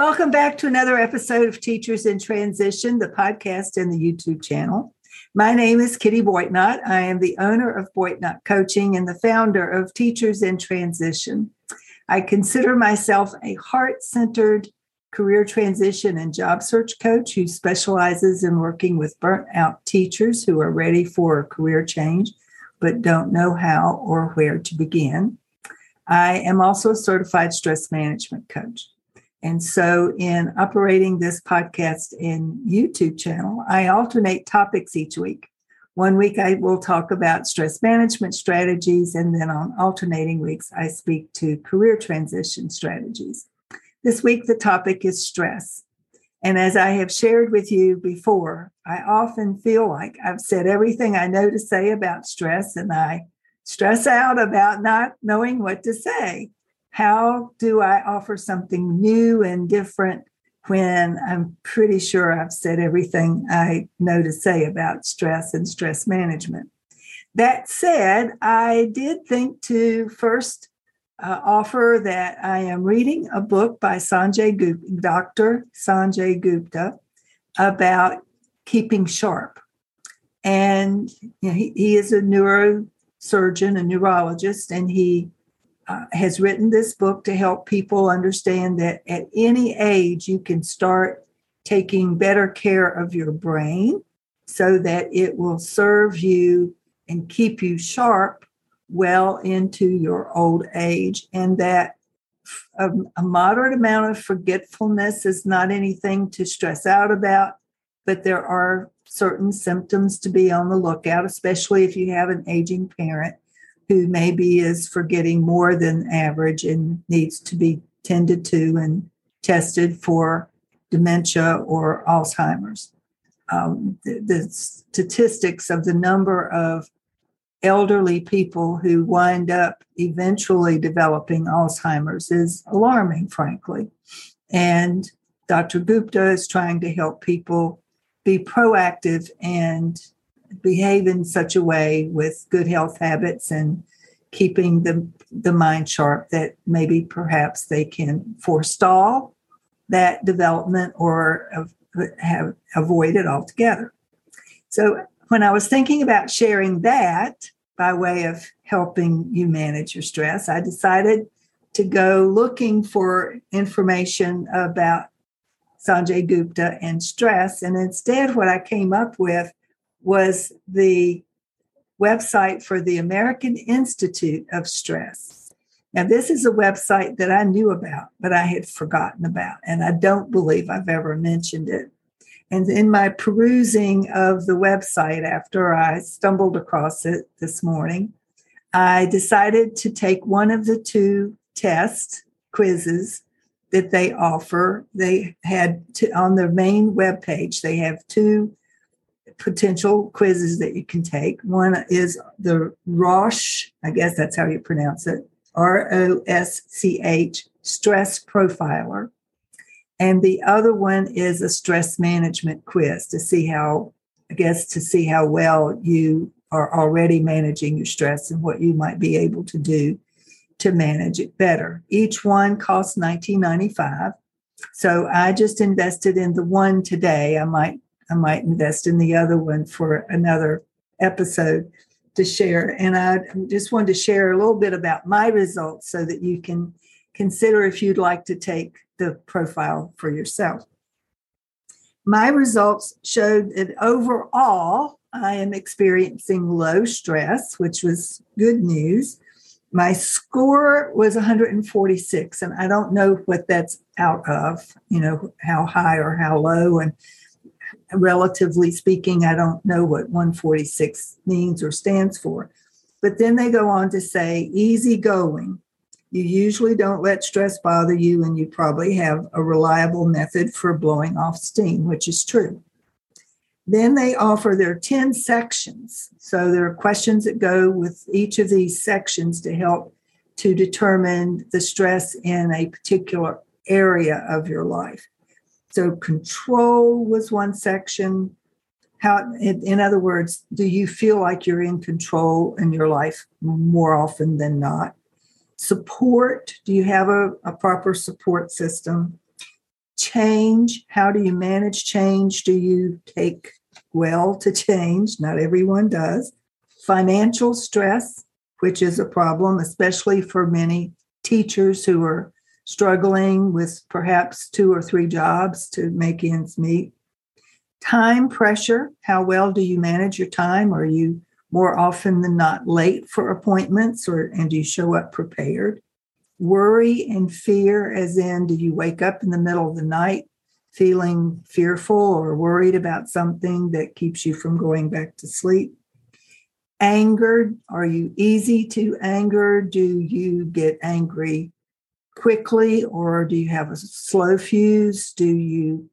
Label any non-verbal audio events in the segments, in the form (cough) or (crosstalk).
Welcome back to another episode of Teachers in Transition, the podcast and the YouTube channel. My name is Kitty Boitnott. I am the owner of Boitnott Coaching and the founder of Teachers in Transition. I consider myself a heart centered career transition and job search coach who specializes in working with burnt out teachers who are ready for a career change but don't know how or where to begin. I am also a certified stress management coach. And so, in operating this podcast and YouTube channel, I alternate topics each week. One week I will talk about stress management strategies, and then on alternating weeks, I speak to career transition strategies. This week, the topic is stress. And as I have shared with you before, I often feel like I've said everything I know to say about stress, and I stress out about not knowing what to say. How do I offer something new and different when I'm pretty sure I've said everything I know to say about stress and stress management? That said, I did think to first uh, offer that I am reading a book by Sanjay Gupta, Dr. Sanjay Gupta, about keeping sharp. And you know, he, he is a neurosurgeon, a neurologist, and he uh, has written this book to help people understand that at any age you can start taking better care of your brain so that it will serve you and keep you sharp well into your old age and that a, a, moderate amount of forgetfulness is not anything to stress out about but there are certain symptoms to be on the lookout especially if you have an aging parent who maybe is forgetting more than average and needs to be tended to and tested for dementia or Alzheimer's. Um, the, the, statistics of the number of elderly people who wind up eventually developing Alzheimer's is alarming, frankly. And Dr. Gupta is trying to help people be proactive and behave in such a way with good health habits and keeping the, the mind sharp that maybe perhaps they can forestall that development or have avoid it altogether. So when I was thinking about sharing that by way of helping you manage your stress, I decided to go looking for information about Sanjay Gupta and stress. And instead, what I came up with was the website for the American Institute of Stress. Now, this is a website that I knew about, but I had forgotten about, and I don't believe I've ever mentioned it. And in my perusing of the website after I stumbled across it this morning, I decided to take one of the two test quizzes that they offer. They had to, on their main webpage, they have two potential quizzes that you can take. One is the Rosh, I guess that's how you pronounce it, R O S C H, Stress Profiler. And the other one is a stress management quiz to see how I guess, to see how well you are already managing your stress and what you might be able to do to manage it better. Each one costs 19.95. So I just invested in the one today. I might I might invest in the other one for another episode to share. And I just wanted to share a little bit about my results so that you can consider if you'd like to take the profile for yourself. My results showed that overall, I am experiencing low stress, which was good news. My score was 146, and I don't know what that's out of, you know, how high or how low. And relatively speaking, I don't know what 146 means or stands for. But then they go on to say easygoing. You usually don't let stress bother you, and you probably have a reliable method for blowing off steam, which is true. Then they offer their 10 sections. So there are questions that go with each of these sections to help to determine the stress in a particular area of your life. So control was one section. How, in other words, do you feel like you're in control in your life more often than not? Support, do you have a, a proper support system? Change, how do you manage change? Do you take well to change? Not everyone does. Financial stress, which is a problem, especially for many teachers who are struggling with perhaps two or three jobs to make ends meet. Time pressure how well do you manage your time? Are you more often than not late for appointments or and do you show up prepared? Worry and fear, as in, do you wake up in the middle of the night feeling fearful or worried about something that keeps you from going back to sleep? Angered, are you easy to anger? Do you get angry quickly, or do you have a slow fuse? Do you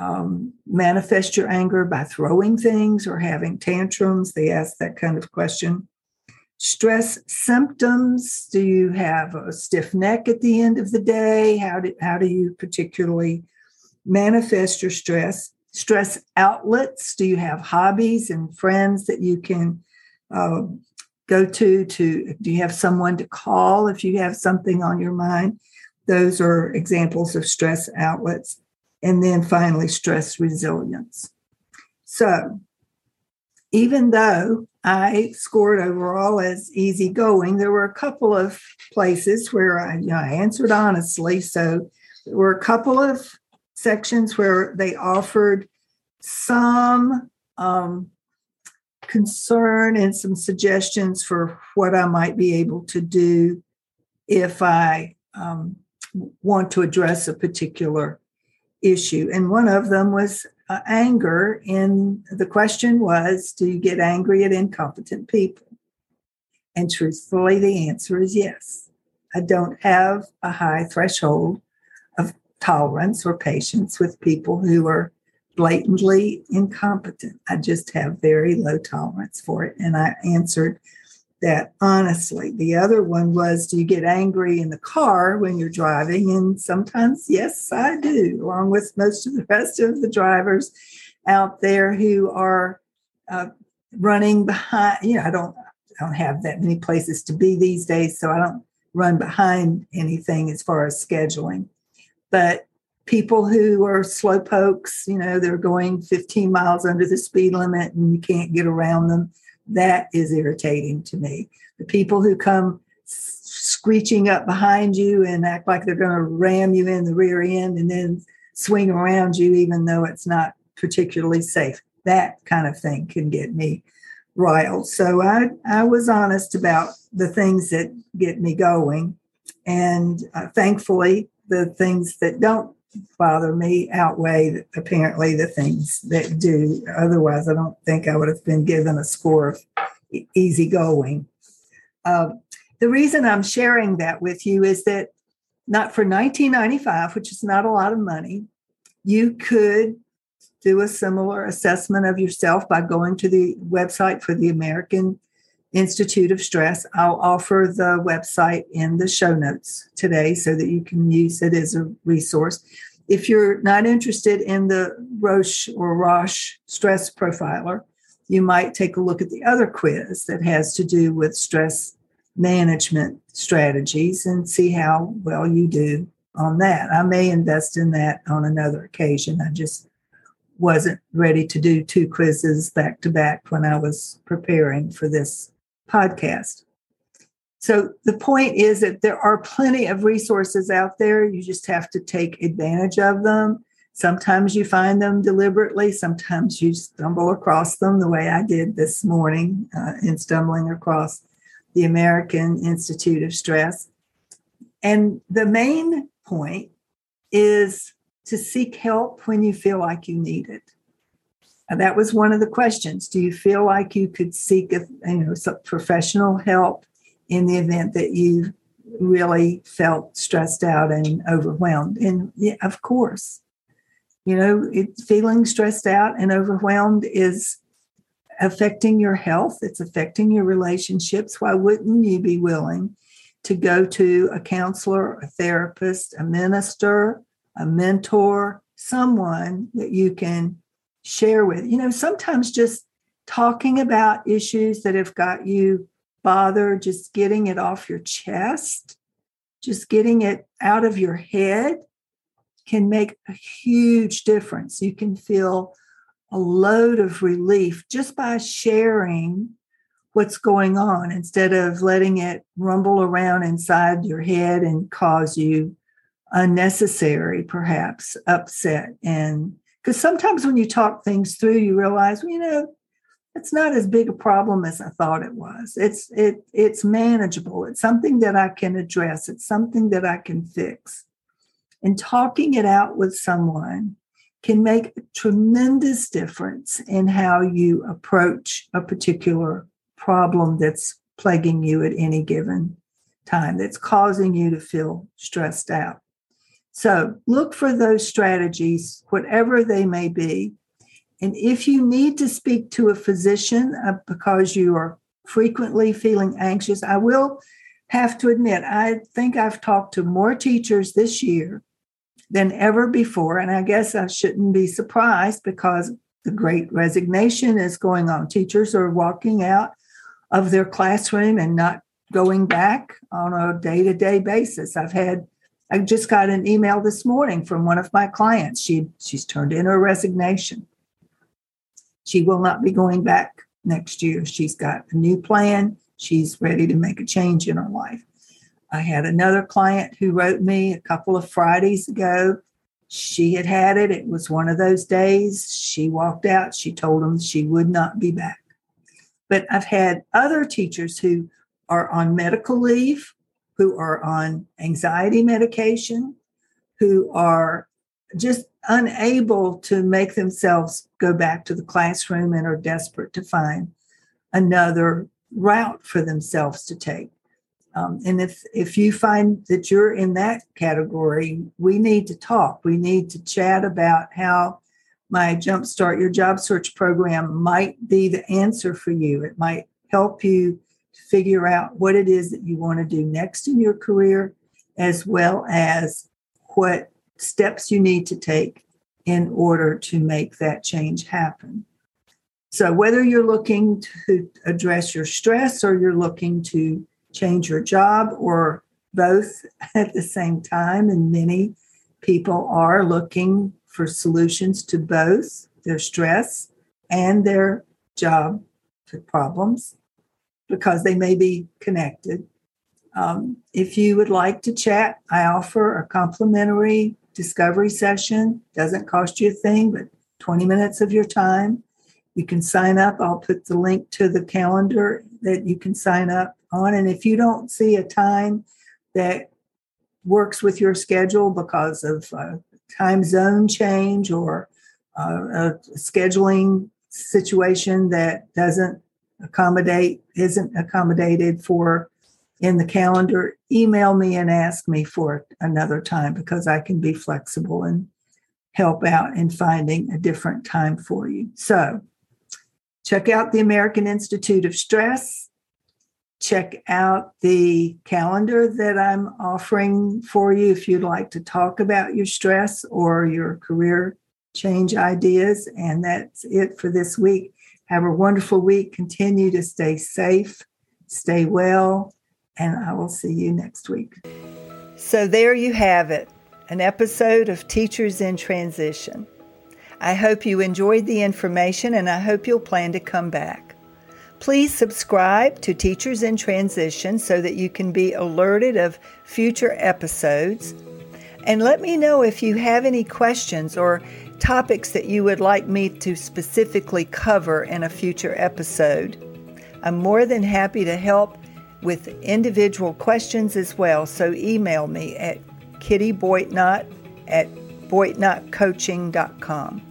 um, manifest your anger by throwing things or having tantrums? They ask that kind of question. Stress symptoms do you have a stiff neck at the end of the day? How do, how do you particularly manifest your stress? Stress outlets do you have hobbies and friends that you can uh, go to to do you have someone to call if you have something on your mind? Those are examples of stress outlets. And then finally stress resilience. So even though i scored overall as easygoing there were a couple of places where i, you know, I answered honestly. So there were a couple of sections where they offered some um, concern and some suggestions for what I might be able to do if I um, want to address a particular issue. And one of them was uh, anger. And the question was Do you get angry at incompetent people? And truthfully, the answer is yes. I don't have a high threshold of tolerance or patience with people who are blatantly incompetent. I just have very low tolerance for it. And I answered that honestly. The other one was Do you get angry in the car when you're driving? And sometimes, yes, I do, along with most of the rest of the drivers out there who are uh, running behind. You know, I don't. I don't have that many places to be these days, so I don't run behind anything as far as scheduling. But people who are slow pokes, you know, they're going 15 miles under the speed limit and you can't get around them. That is irritating to me. The people who come screeching up behind you and act like they're going to ram you in the rear end and then swing around you, even though it's not particularly safe. That kind of thing can get me riled. So I, I was honest about the things that get me going. And uh, thankfully, the things that don't bother me outweigh apparently the things that do. Otherwise, I don't think I would have been given a score of easygoing. Uh, the reason I'm sharing that with you is that not for 1995, which is not a lot of money, you could do a similar assessment of yourself by going to the website for the American Institute of Stress. I'll offer the website in the show notes today so that you can use it as a resource. if you're not interested in the Roche or Roche stress profiler, you might take a look at the other quiz that has to do with stress management strategies and see how well you do on that. I may invest in that on another occasion. I just wasn't ready to do two quizzes back to back when I was preparing for this podcast. So the point is that there are plenty of resources out there. You just have to take advantage of them. Sometimes you find them deliberately, sometimes you stumble across them, the way I did this morning uh, in stumbling across the American Institute of Stress. And the main point is to seek help when you feel like you need it. That was one of the questions. Do you feel like you could seek a, you know, some professional help in the event that you really felt stressed out and overwhelmed? And yeah, of course, you know, it, feeling stressed out and overwhelmed is affecting your health, it's affecting your relationships. Why wouldn't you be willing to go to a counselor, a therapist, a minister, a mentor, someone that you can share with? You know, sometimes just talking about issues that have got you bothered, just getting it off your chest, just getting it out of your head can make a huge difference. You can feel a load of relief just by sharing what's going on instead of letting it rumble around inside your head and cause you unnecessary, perhaps, upset. And because sometimes when you talk things through, you realize, well, you know, it's not as big a problem as I thought it was. It's it it's manageable. It's something that I can address. It's something that I can fix and talking it out with someone can make a tremendous difference in how you approach a particular problem that's plaguing you at any given time, that's causing you to feel stressed out. So look for those strategies, whatever they may be. And if you need to speak to a physician uh, because you are frequently feeling anxious, I will have to admit, I think I've talked to more teachers this year than ever before. And I guess I shouldn't be surprised because the great resignation is going on. Teachers are walking out of their classroom and not going back on a day to day basis. I've had, I just got an email this morning from one of my clients. She, she's turned in her resignation. She will not be going back next year. She's got a new plan. She's ready to make a change in her life. I had another client who wrote me a couple of Fridays ago. She had had it. It was one of those days. She walked out. She told them she would not be back. But I've had other teachers who are on medical leave, who are on anxiety medication, who are just unable to make themselves go back to the classroom and are desperate to find another route for themselves to take. Um, and if if you find that you're in that category, we need to talk. We need to chat about how my Jumpstart Your Job Search program might be the answer for you. It might help you figure out what it is that you want to do next in your career, as well as what steps you need to take in order to make that change happen. So, whether you're looking to address your stress or you're looking to change your job or both (laughs) at the same time. And many people are looking for solutions to both their stress and their job problems because they may be connected. Um, if you would like to chat, I offer a complimentary discovery session. Doesn't cost you a thing, but 20 minutes of your time. You can sign up. I'll put the link to the calendar that you can sign up on. And if you don't see a time that works with your schedule because of a time zone change or uh, a scheduling situation that doesn't accommodate, isn't accommodated for in the calendar, email me and ask me for another time because I can be flexible and help out in finding a different time for you. So, check out the American Institute of Stress check out the calendar that I'm offering for you if you'd like to talk about your stress or your career change ideas. And that's it for this week. Have a wonderful week. Continue to stay safe, stay well, and I will see you next week. So, there you have it an episode of Teachers in Transition. I hope you enjoyed the information and I hope you'll plan to come back. Please subscribe to Teachers in Transition so that you can be alerted of future episodes. And let me know if you have any questions or topics that you would like me to specifically cover in a future episode. I'm more than happy to help with individual questions as well, so email me at kittyboitnott at boitnottcoaching.com.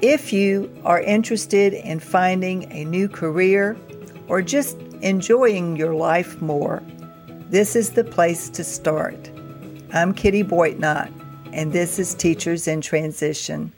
If you are interested in finding a new career or just enjoying your life more, this is the place to start. I'm Kitty Boitnott, and this is Teachers in Transition.